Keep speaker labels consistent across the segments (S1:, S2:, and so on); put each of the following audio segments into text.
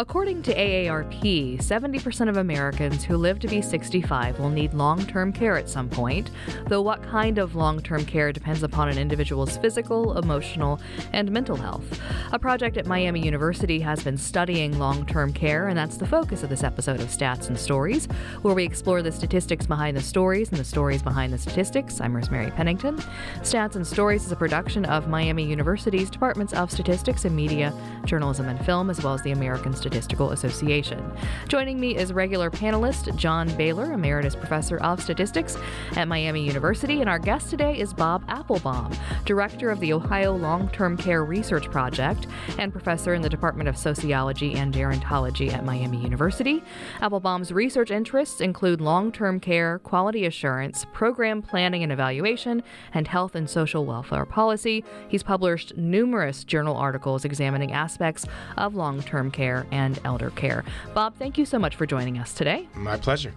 S1: According to AARP, 70% of Americans who live to be 65 will need long term care at some point, though what kind of long term care depends upon an individual's physical, emotional, and mental health. A project at Miami University has been studying long term care, and that's the focus of this episode of Stats and Stories, where we explore the statistics behind the stories and the stories behind the statistics. I'm Rosemary Pennington. Stats and Stories is a production of Miami University's Departments of Statistics and Media, Journalism and Film, as well as the American Statistical Association. Joining me is regular panelist John Bailer, Emeritus Professor of Statistics at Miami University, and our guest today is Bob Applebaum, Director of the Ohio Long Term Care Research Project and Professor in the Department of Sociology and Gerontology at Miami University. Applebaum's research interests include long term care, quality assurance, program planning and evaluation, and health and social welfare policy. He's published numerous journal articles examining aspects of long term care and elder care. Bob, thank you so much for joining us today.
S2: My pleasure.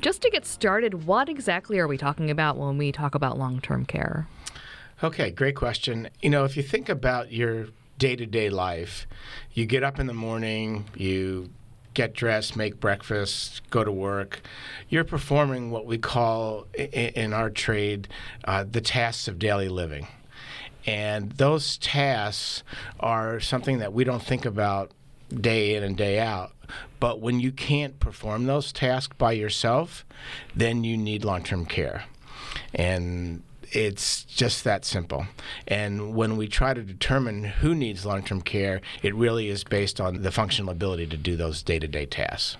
S1: Just to get started, what exactly are we talking about when we talk about long term care?
S2: Okay, great question. You know, if you think about your day to day life, you get up in the morning, you get dressed, make breakfast, go to work. You're performing what we call in our trade uh, the tasks of daily living. And those tasks are something that we don't think about day in and day out. But when you can't perform those tasks by yourself, then you need long term care. And it's just that simple. And when we try to determine who needs long term care, it really is based on the functional ability to do those day to day tasks.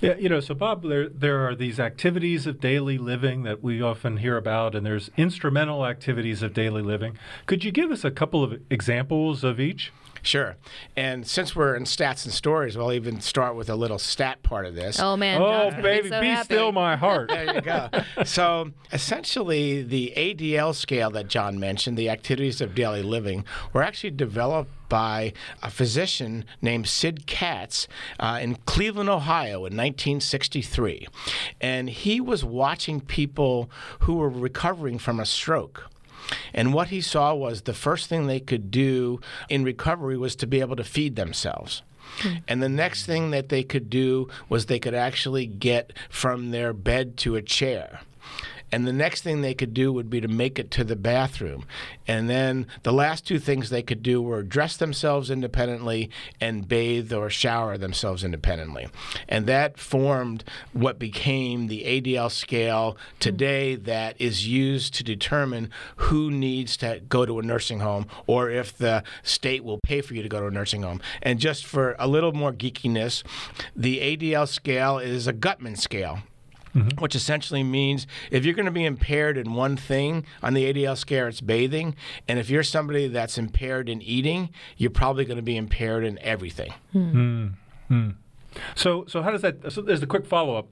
S3: Yeah, you know, so Bob, there, there are these activities of daily living that we often hear about, and there's instrumental activities of daily living. Could you give us a couple of examples of each?
S2: Sure. And since we're in stats and stories, we'll even start with a little stat part of this.
S1: Oh, man.
S3: Oh, baby, be, so be still my heart.
S2: there you go. so essentially, the ADL scale that John mentioned, the activities of daily living, were actually developed by a physician named Sid Katz uh, in Cleveland, Ohio in 1963. And he was watching people who were recovering from a stroke. And what he saw was the first thing they could do in recovery was to be able to feed themselves. Hmm. And the next thing that they could do was they could actually get from their bed to a chair. And the next thing they could do would be to make it to the bathroom. And then the last two things they could do were dress themselves independently and bathe or shower themselves independently. And that formed what became the ADL scale today that is used to determine who needs to go to a nursing home or if the state will pay for you to go to a nursing home. And just for a little more geekiness, the ADL scale is a Guttman scale. Mm-hmm. Which essentially means if you're going to be impaired in one thing on the ADL scale, it's bathing. And if you're somebody that's impaired in eating, you're probably going to be impaired in everything.
S3: Mm-hmm. Mm-hmm. So, so how does that? So, there's a quick follow up.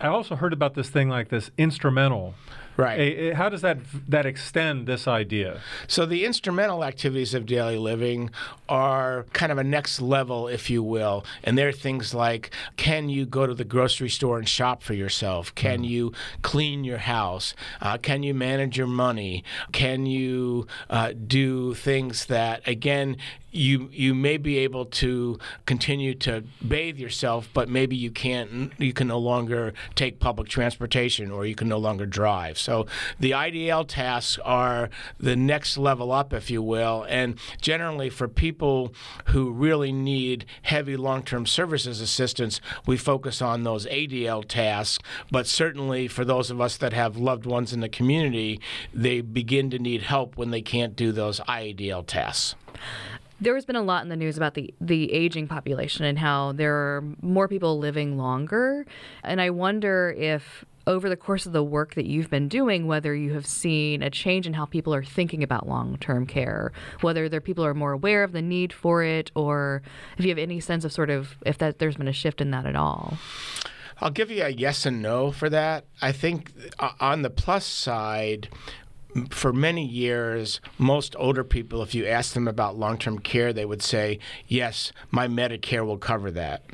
S3: I also heard about this thing like this instrumental
S2: Right.
S3: How does that that extend this idea?
S2: So the instrumental activities of daily living are kind of a next level, if you will, and they're things like: Can you go to the grocery store and shop for yourself? Can mm. you clean your house? Uh, can you manage your money? Can you uh, do things that again you you may be able to continue to bathe yourself, but maybe you can't. You can no longer take public transportation, or you can no longer drive. So the IDL tasks are the next level up, if you will. And generally, for people who really need heavy long-term services assistance, we focus on those ADL tasks. But certainly, for those of us that have loved ones in the community, they begin to need help when they can't do those IADL tasks.
S1: There has been a lot in the news about the, the aging population and how there are more people living longer. And I wonder if over the course of the work that you've been doing, whether you have seen a change in how people are thinking about long term care, whether there people are more aware of the need for it, or if you have any sense of sort of if that there's been a shift in that at all.
S2: I'll give you a yes and no for that. I think uh, on the plus side, for many years, most older people, if you ask them about long term care, they would say, Yes, my Medicare will cover that.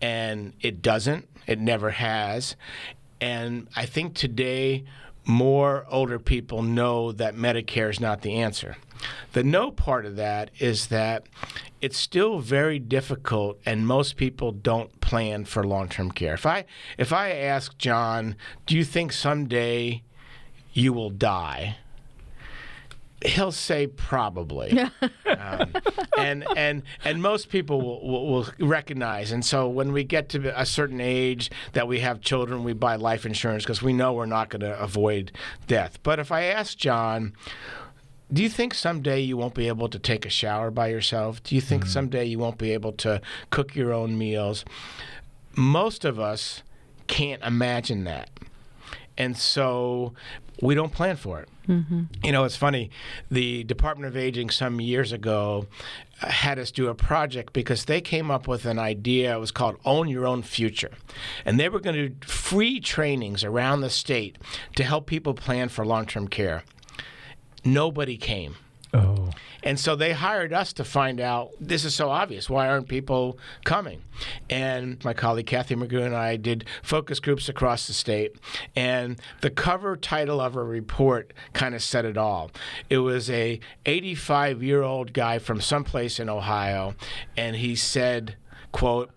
S2: And it doesn't, it never has. And I think today, more older people know that Medicare is not the answer. The no part of that is that it's still very difficult, and most people don't plan for long-term care. If I if I ask John, do you think someday you will die? He'll say probably, um, and and and most people will, will, will recognize. And so when we get to a certain age that we have children, we buy life insurance because we know we're not going to avoid death. But if I ask John, do you think someday you won't be able to take a shower by yourself? Do you think mm-hmm. someday you won't be able to cook your own meals? Most of us can't imagine that. And so we don't plan for it. Mm-hmm. You know, it's funny. The Department of Aging some years ago had us do a project because they came up with an idea. It was called Own Your Own Future. And they were going to do free trainings around the state to help people plan for long term care. Nobody came.
S3: Oh.
S2: And so they hired us to find out this is so obvious. Why aren't people coming? And my colleague Kathy McGrew and I did focus groups across the state. And the cover title of a report kind of said it all. It was a 85 year old guy from someplace in Ohio, and he said, "quote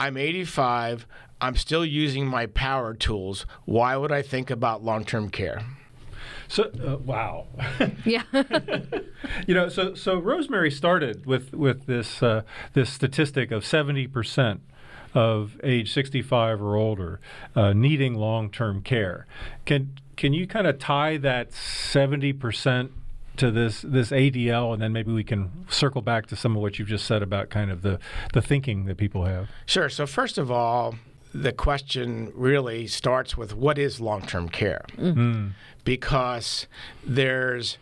S2: I'm 85. I'm still using my power tools. Why would I think about long term care?
S3: So uh, wow.
S1: yeah.
S3: you know, so so Rosemary started with with this uh, this statistic of seventy percent of age 65 or older uh, needing long-term care. Can can you kind of tie that 70 percent to this this ADL, and then maybe we can circle back to some of what you've just said about kind of the the thinking that people have.
S2: Sure. So first of all, the question really starts with what is long-term care. Mm because there's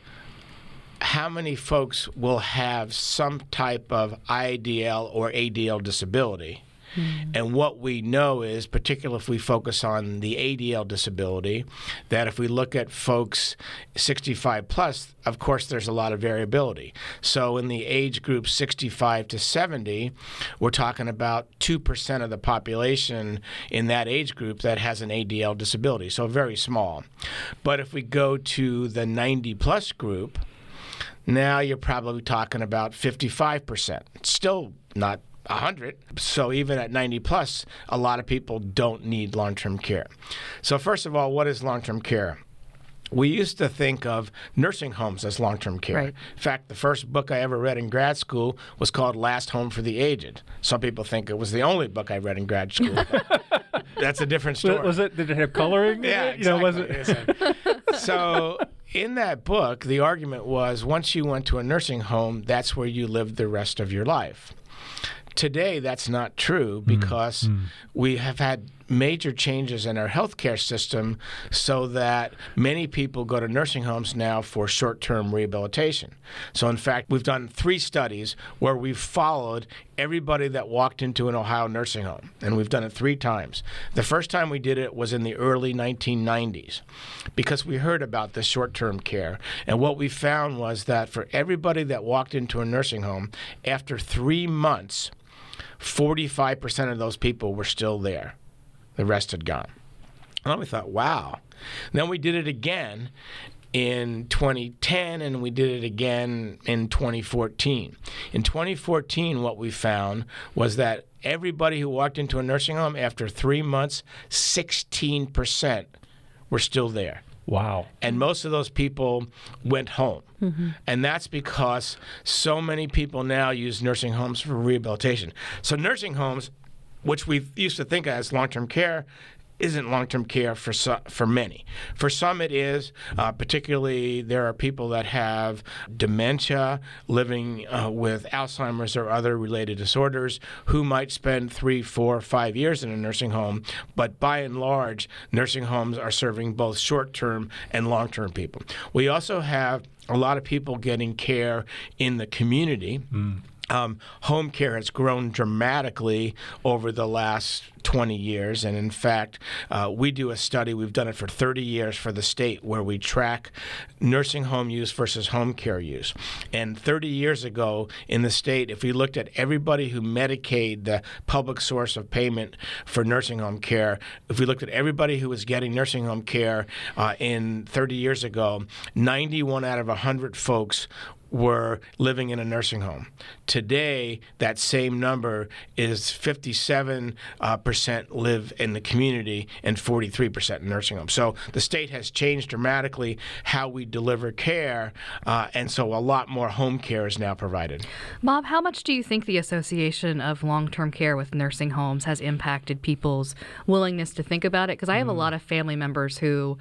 S2: how many folks will have some type of IDL or ADL disability. Mm-hmm. And what we know is, particularly if we focus on the ADL disability, that if we look at folks 65 plus, of course, there's a lot of variability. So in the age group 65 to 70, we're talking about 2% of the population in that age group that has an ADL disability, so very small. But if we go to the 90 plus group, now you're probably talking about 55%. Still not 100. So even at 90 plus, a lot of people don't need long term care. So, first of all, what is long term care? we used to think of nursing homes as long term care. Right. In fact, the first book I ever read in grad school was called Last Home for the Aged. Some people think it was the only book I read in grad school. That's a different story.
S3: Was it? Did it have coloring?
S2: yeah, exactly. You know, was it? so in that book, the argument was once you went to a nursing home, that's where you lived the rest of your life. Today, that's not true mm. because mm. we have had major changes in our healthcare system so that many people go to nursing homes now for short term rehabilitation. So, in fact, we've done three studies where we've followed everybody that walked into an Ohio nursing home, and we've done it three times. The first time we did it was in the early 1990s because we heard about this short term care. And what we found was that for everybody that walked into a nursing home, after three months, 45% of those people were still there. The rest had gone. And we thought, wow. And then we did it again in 2010 and we did it again in 2014. In 2014, what we found was that everybody who walked into a nursing home after three months, 16% were still there.
S3: Wow.
S2: And most of those people went home. Mm-hmm. And that's because so many people now use nursing homes for rehabilitation. So, nursing homes, which we used to think of as long term care, isn't long-term care for for many. For some, it is. Uh, particularly, there are people that have dementia, living uh, with Alzheimer's or other related disorders, who might spend three, four, five years in a nursing home. But by and large, nursing homes are serving both short-term and long-term people. We also have a lot of people getting care in the community. Mm um, home care has grown dramatically over the last 20 years. And in fact, uh, we do a study, we've done it for 30 years for the state, where we track nursing home use versus home care use. And 30 years ago in the state, if we looked at everybody who Medicaid, the public source of payment for nursing home care, if we looked at everybody who was getting nursing home care uh, in 30 years ago, 91 out of 100 folks were living in a nursing home. Today, that same number is 57 uh, percent live in the community and 43 percent in nursing homes. So the state has changed dramatically how we deliver care, uh, and so a lot more home care is now provided.
S1: Bob, how much do you think the association of long term care with nursing homes has impacted people's willingness to think about it? Because I have mm. a lot of family members who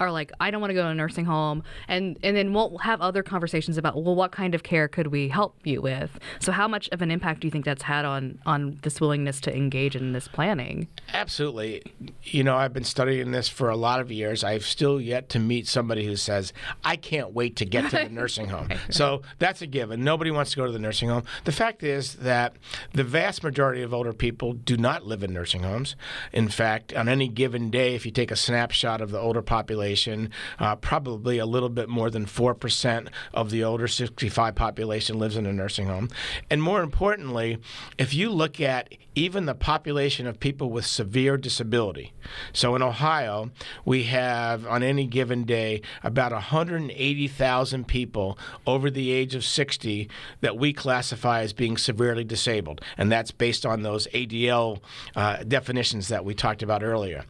S1: are like, I don't want to go to a nursing home, and and then we'll have other conversations about, well, what kind of care could we help you with? So, how much of an impact do you think that's had on on this willingness to engage in this planning?
S2: Absolutely. You know, I've been studying this for a lot of years. I've still yet to meet somebody who says, I can't wait to get to the nursing home. So that's a given. Nobody wants to go to the nursing home. The fact is that the vast majority of older people do not live in nursing homes. In fact, on any given day, if you take a snapshot of the older population, population. Uh, probably a little bit more than 4% of the older 65 population lives in a nursing home. And more importantly, if you look at even the population of people with severe disability. So in Ohio, we have on any given day about 180,000 people over the age of 60 that we classify as being severely disabled. And that's based on those ADL uh, definitions that we talked about earlier.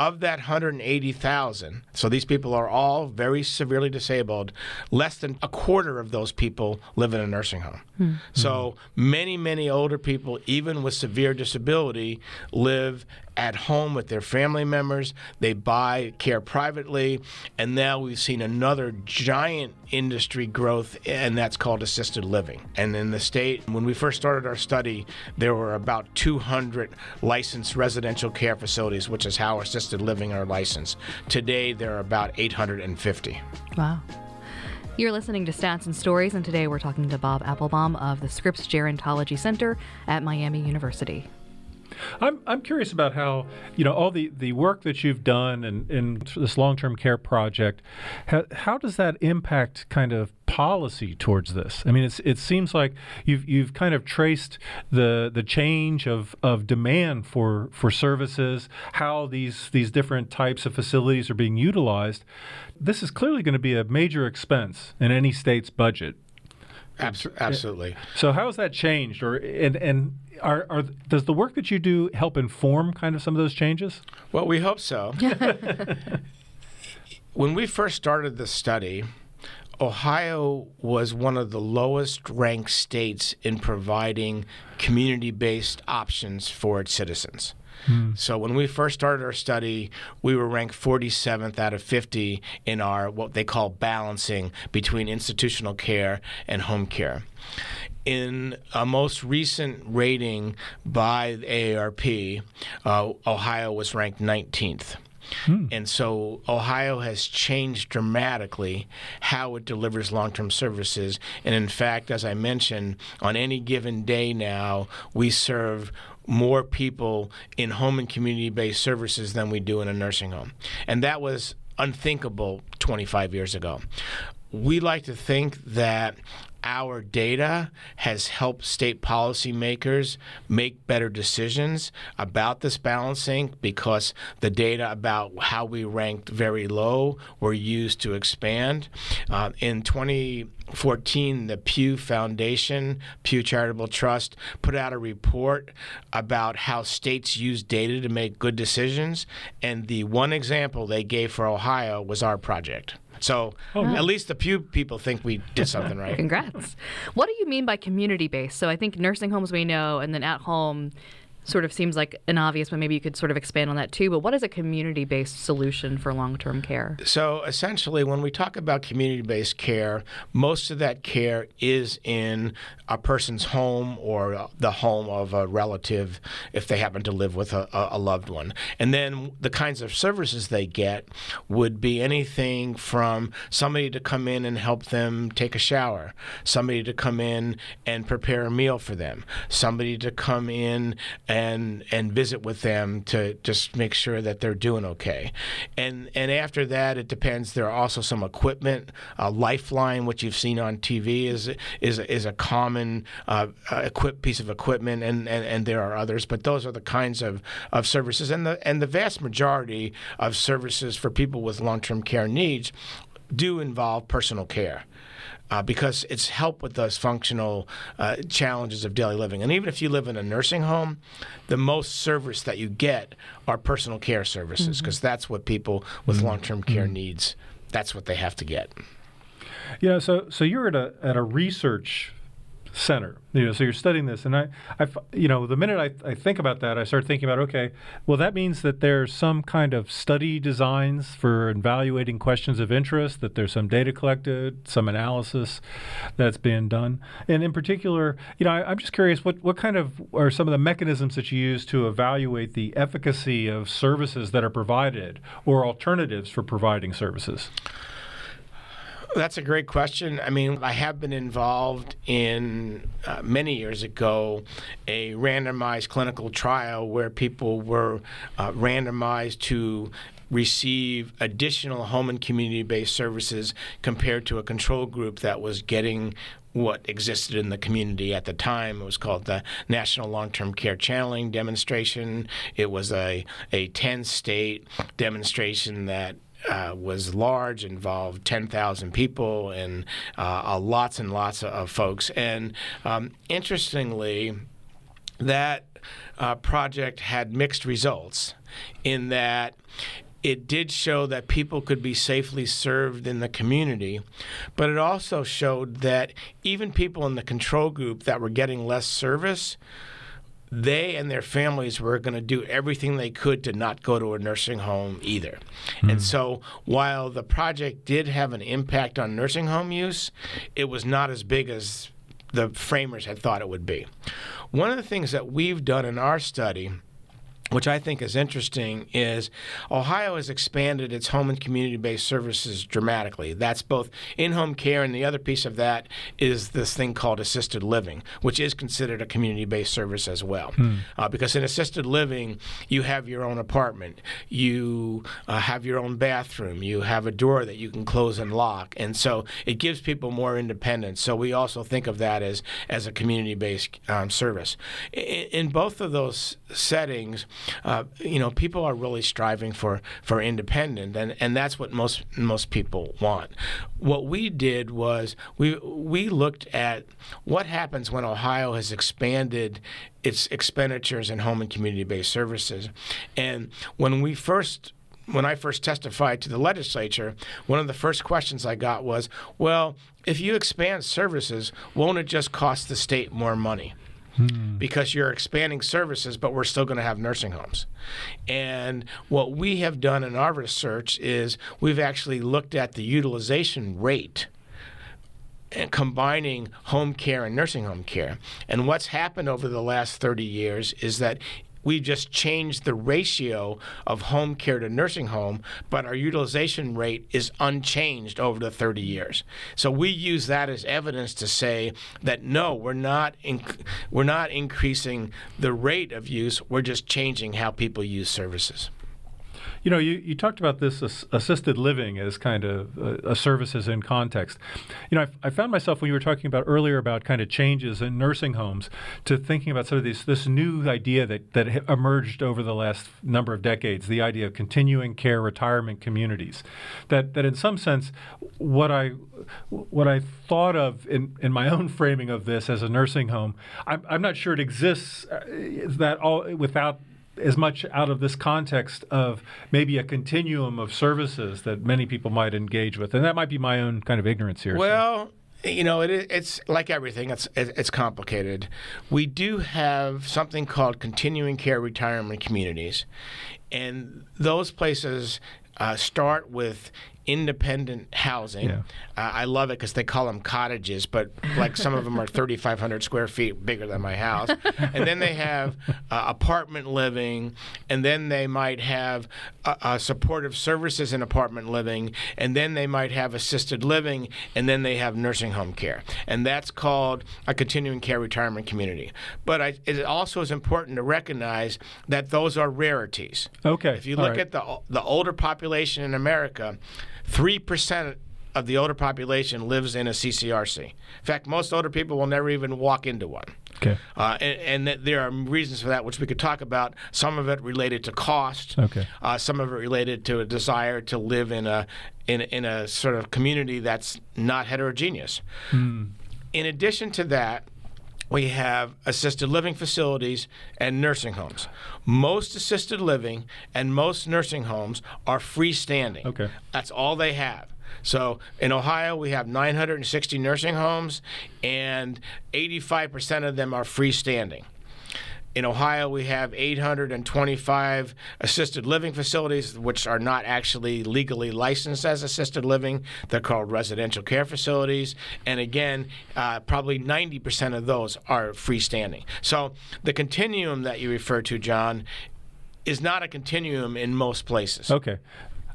S2: Of that 180,000, so these people are all very severely disabled. Less than a quarter of those people live in a nursing home. Mm-hmm. So many, many older people, even with severe disability, live at home with their family members. They buy care privately. And now we've seen another giant industry growth, and that's called assisted living. And in the state, when we first started our study, there were about 200 licensed residential care facilities, which is how assisted living are licensed. Today, there are about 850.
S1: Wow. You're listening to Stats and Stories, and today we're talking to Bob Applebaum of the Scripps Gerontology Center at Miami University.
S3: I'm, I'm curious about how, you know, all the, the work that you've done in, in this long term care project, how, how does that impact kind of policy towards this? I mean, it's, it seems like you've, you've kind of traced the, the change of, of demand for, for services, how these, these different types of facilities are being utilized. This is clearly going to be a major expense in any state's budget.
S2: Absolutely.
S3: So how has that changed, or and and are, are does the work that you do help inform kind of some of those changes?
S2: Well, we hope so. when we first started the study, Ohio was one of the lowest ranked states in providing community based options for its citizens. Hmm. So when we first started our study, we were ranked 47th out of 50 in our what they call balancing between institutional care and home care. In a most recent rating by the AARP, uh, Ohio was ranked 19th. Hmm. And so Ohio has changed dramatically how it delivers long term services. And in fact, as I mentioned, on any given day now, we serve more people in home and community based services than we do in a nursing home. And that was unthinkable 25 years ago. We like to think that our data has helped state policymakers make better decisions about this balancing because the data about how we ranked very low were used to expand. Uh, in 2014, the Pew Foundation, Pew Charitable Trust, put out a report about how states use data to make good decisions. And the one example they gave for Ohio was our project. So oh, at least a few people think we did something right.
S1: Congrats. What do you mean by community based? So I think nursing homes we know, and then at home sort of seems like an obvious, but maybe you could sort of expand on that too. But what is a community based solution for long term care?
S2: So essentially, when we talk about community based care, most of that care is in a person's home or the home of a relative if they happen to live with a, a loved one. And then the kinds of services they get would be anything from somebody to come in and help them take a shower, somebody to come in and prepare a meal for them, somebody to come in and and and visit with them to just make sure that they're doing okay. And and after that, it depends. There are also some equipment. Uh, Lifeline, which you've seen on TV, is is is a common uh, equip piece of equipment, and, and and there are others. But those are the kinds of, of services, and the and the vast majority of services for people with long term care needs do involve personal care. Uh, because it's help with those functional uh, challenges of daily living. And even if you live in a nursing home, the most service that you get are personal care services because mm-hmm. that's what people with mm-hmm. long-term care mm-hmm. needs. That's what they have to get.
S3: Yeah. So so you're at a at a research center. You know, so you're studying this, and I, I you know, the minute I, I think about that, I start thinking about, okay, well, that means that there's some kind of study designs for evaluating questions of interest, that there's some data collected, some analysis that's being done, and in particular, you know, I, I'm just curious, what what kind of are some of the mechanisms that you use to evaluate the efficacy of services that are provided or alternatives for providing services?
S2: That's a great question. I mean, I have been involved in uh, many years ago a randomized clinical trial where people were uh, randomized to receive additional home and community based services compared to a control group that was getting what existed in the community at the time. It was called the National Long Term Care Channeling Demonstration. It was a, a 10 state demonstration that uh, was large, involved 10,000 people and uh, lots and lots of, folks. And um, interestingly, that uh, project had mixed results in that it did show that people could be safely served in the community, but it also showed that even people in the control group that were getting less service they and their families were going to do everything they could to not go to a nursing home either. Mm-hmm. And so while the project did have an impact on nursing home use, it was not as big as the framers had thought it would be. One of the things that we've done in our study which I think is interesting, is Ohio has expanded its home and community based services dramatically. That's both in home care, and the other piece of that is this thing called assisted living, which is considered a community based service as well. Hmm. Uh, because in assisted living, you have your own apartment, you uh, have your own bathroom, you have a door that you can close and lock. And so it gives people more independence. So we also think of that as, as a community based um, service. In, in both of those settings, uh, you know, people are really striving for for independent, and and that's what most most people want. What we did was we we looked at what happens when Ohio has expanded its expenditures in home and community-based services, and when we first when I first testified to the legislature, one of the first questions I got was, well, if you expand services, won't it just cost the state more money? Hmm. because you're expanding services, but we're still going to have nursing homes. And what we have done in our research is we've actually looked at the utilization rate and combining home care and nursing home care. And what's happened over the last 30 years is that we just changed the ratio of home care to nursing home, but our utilization rate is unchanged over the 30 years. So we use that as evidence to say that no, we're not inc- we're not increasing the rate of use. We're just changing how people use services.
S3: You know, you, you talked about this assisted living as kind of uh, services in context. You know, I, I, found myself when you were talking about earlier about kind of changes in nursing homes to thinking about sort of this this new idea that that emerged over the last number of decades, the idea of continuing care retirement communities. That that in some sense, what I what I thought of in, in my own framing of this as a nursing home, I'm, I'm not sure it exists uh, that all without as much out of this context of maybe a continuum of services that many people might engage with, and that might be my own kind of ignorance here.
S2: Well. So. You know, it, it's like everything. It's it's complicated. We do have something called continuing care retirement communities, and those places uh, start with independent housing. Yeah. Uh, I love it because they call them cottages, but like some of them are 3,500 square feet bigger than my house. and then they have uh, apartment living, and then they might have uh, uh, supportive services in apartment living, and then they might have assisted living, and then they have nursing home care. And that's called a continuing care retirement community. But I, it also is important to recognize that those are rarities.
S3: Okay.
S2: If you look right. at the, the older population in America, 3% of the older population lives in a CCRC. In fact, most older people will never even walk into one.
S3: Okay.
S2: Uh, and, and there are reasons for that, which we could talk about. Some of it related to cost.
S3: Okay.
S2: Uh, some of it related to a desire to live in a in, in a sort of community that's not heterogeneous.
S3: Mm.
S2: In addition to that, we have assisted living facilities and nursing homes. Most assisted living and most nursing homes are freestanding.
S3: Okay.
S2: That's all they have. So in Ohio, we have 960 nursing homes, and 85% of them are freestanding. In Ohio, we have 825 assisted living facilities, which are not actually legally licensed as assisted living. They're called residential care facilities. And again, uh, probably 90% of those are freestanding. So the continuum that you refer to, John, is not a continuum in most places.
S3: Okay.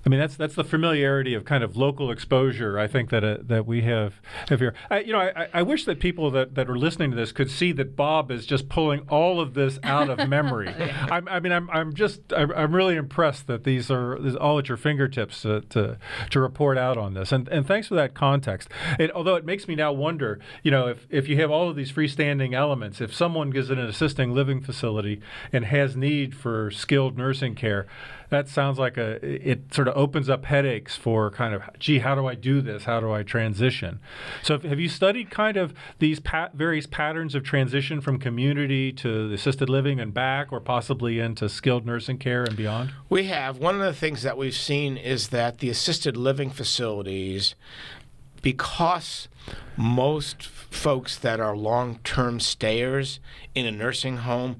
S3: I mean, that's that's the familiarity of kind of local exposure. I think that uh, that we have have here. I, you know, I, I wish that people that, that are listening to this could see that Bob is just pulling all of this out of memory. I, I mean, I'm I'm just I'm, I'm really impressed that these are all at your fingertips to, to to report out on this. And and thanks for that context. It, although it makes me now wonder, you know, if if you have all of these freestanding elements, if someone is in an assisting living facility and has need for skilled nursing care that sounds like a it sort of opens up headaches for kind of gee how do I do this? How do I transition? So have you studied kind of these pat- various patterns of transition from community to assisted living and back or possibly into skilled nursing care and beyond?
S2: We have. One of the things that we've seen is that the assisted living facilities because most folks that are long-term stayers in a nursing home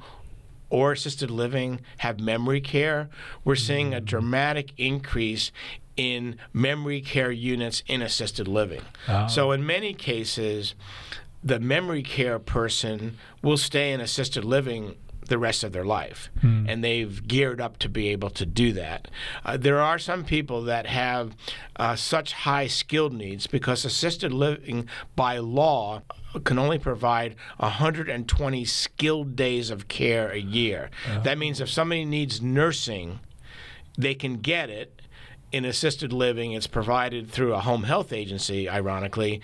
S2: or assisted living have memory care, we're seeing a dramatic increase in memory care units in assisted living. Oh. So, in many cases, the memory care person will stay in assisted living the rest of their life. Hmm. And they've geared up to be able to do that. Uh, there are some people that have uh, such high skilled needs because assisted living by law can only provide 120 skilled days of care a year. Uh-huh. That means if somebody needs nursing, they can get it in assisted living. It's provided through a home health agency, ironically,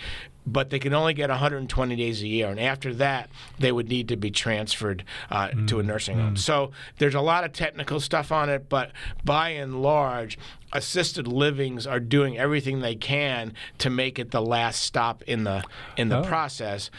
S2: but they can only get 120 days a year. And after that, they would need to be transferred uh, mm. to a nursing home. Mm. So there's a lot of technical stuff on it, but by and large, assisted livings are doing everything they can to make it the last stop in the in the oh. process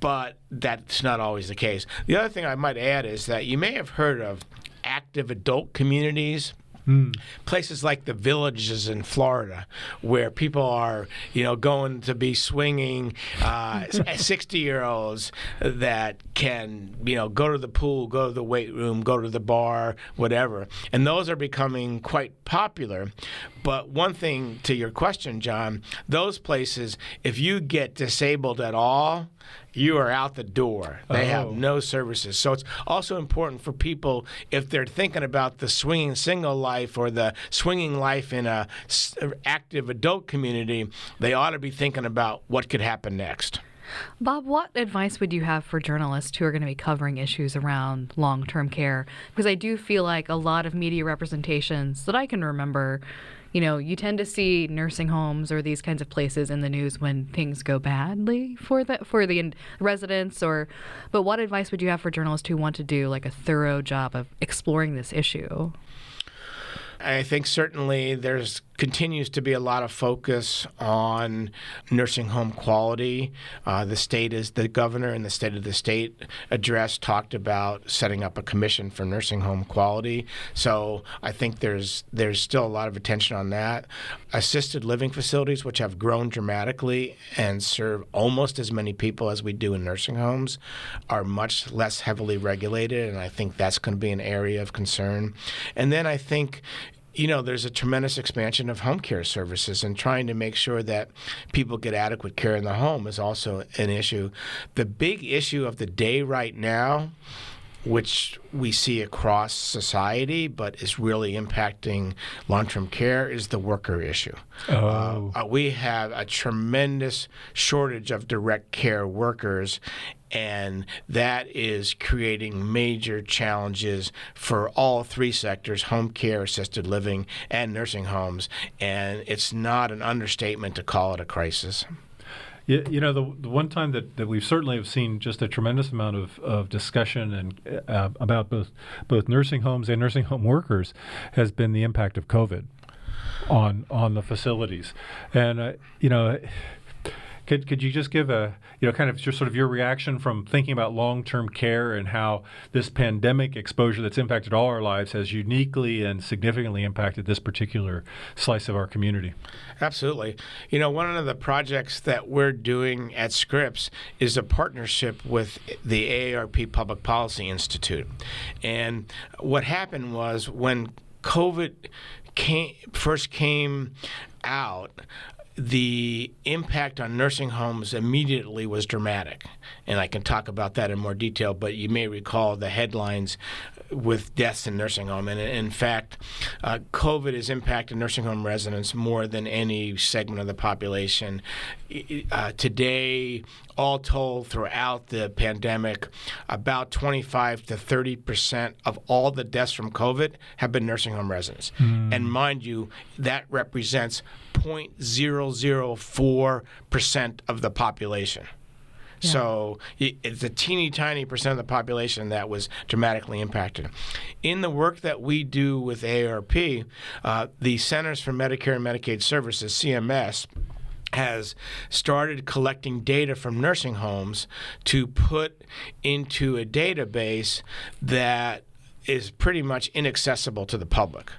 S2: but that's not always the case. The other thing I might add is that you may have heard of active adult communities. Mm. Places like the villages in Florida, where people are, you know, going to be swinging sixty-year-olds uh, that can, you know, go to the pool, go to the weight room, go to the bar, whatever, and those are becoming quite popular. But one thing to your question, John, those places, if you get disabled at all, you are out the door. They oh. have no services. So it's also important for people if they're thinking about the swinging single life or the swinging life in a active adult community, they ought to be thinking about what could happen next.
S1: Bob, what advice would you have for journalists who are going to be covering issues around long term care? Because I do feel like a lot of media representations that I can remember you know, you tend to see nursing homes or these kinds of places in the news when things go badly for the for the residents or but what advice would you have for journalists who want to do like a thorough job of exploring this issue?
S2: I think certainly there's continues to be a lot of focus on nursing home quality. Uh, the state is the governor in the state of the state address talked about setting up a commission for nursing home quality. So I think there's there's still a lot of attention on that. Assisted living facilities, which have grown dramatically and serve almost as many people as we do in nursing homes, are much less heavily regulated, and I think that's going to be an area of concern. And then I think you know, there's a tremendous expansion of home care services, and trying to make sure that people get adequate care in the home is also an issue. The big issue of the day right now which we see across society, but is really impacting long term care, is the worker issue. Oh. Uh, we have a tremendous shortage of direct care workers, and that is creating major challenges for all three sectors home care, assisted living, and nursing homes. And it's not an understatement to call it a crisis.
S3: You, you know, the, the one time that, that we've certainly have seen just a tremendous amount of, of discussion and uh, about both both nursing homes and nursing home workers has been the impact of COVID on on the facilities, and uh, you know. Could, could you just give a you know kind of just sort of your reaction from thinking about long term care and how this pandemic exposure that's impacted all our lives has uniquely and significantly impacted this particular slice of our community?
S2: Absolutely. You know, one of the projects that we're doing at Scripps is a partnership with the AARP Public Policy Institute, and what happened was when COVID came, first came out, the impact on nursing homes immediately was dramatic. And I can talk about that in more detail, but you may recall the headlines with deaths in nursing home. And in fact, uh, COVID has impacted nursing home residents more than any segment of the population. Uh, today, all told, throughout the pandemic, about 25 to 30 percent of all the deaths from COVID have been nursing home residents. Mm. And mind you, that represents 0.004 percent of the population. Yeah. So it's a teeny tiny percent of the population that was dramatically impacted. In the work that we do with ARP, uh, the Centers for Medicare and Medicaid Services, CMS, has started collecting data from nursing homes to put into a database that is pretty much inaccessible to the public.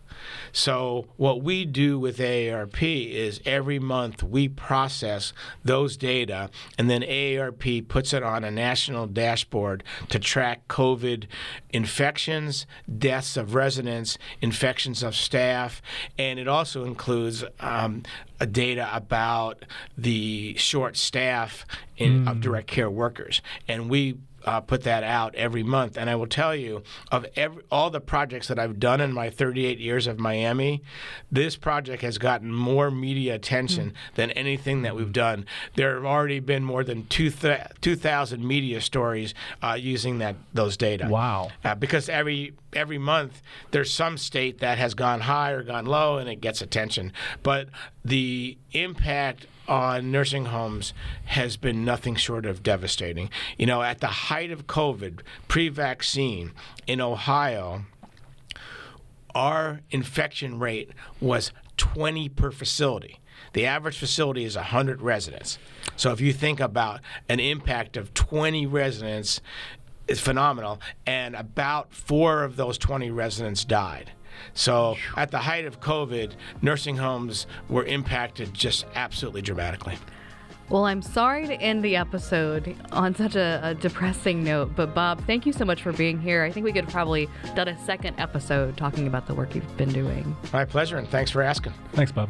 S2: So, what we do with AARP is every month we process those data, and then AARP puts it on a national dashboard to track COVID infections, deaths of residents, infections of staff, and it also includes um, data about the short staff in, mm. of direct care workers. And we uh, put that out every month. And I will tell you, of every, all the projects that I've done in my 38 years of Miami, this project has gotten more media attention mm. than anything that we've done. There have already been more than 2,000 media stories uh, using that those data.
S3: Wow!
S2: Uh, because every every month there's some state that has gone high or gone low, and it gets attention. But the impact on nursing homes has been nothing short of devastating. You know, at the height of COVID, pre vaccine in Ohio, our infection rate was 20 per facility. The average facility is 100 residents. So if you think about an impact of 20 residents, it's phenomenal. And about four of those 20 residents died. So at the height of COVID, nursing homes were impacted just absolutely dramatically.
S1: Well, I'm sorry to end the episode on such a, a, depressing note, but Bob, thank you so much for being here. I think we could have probably done a second episode talking about the work you've been doing.
S2: My pleasure, and thanks for asking.
S3: Thanks, Bob.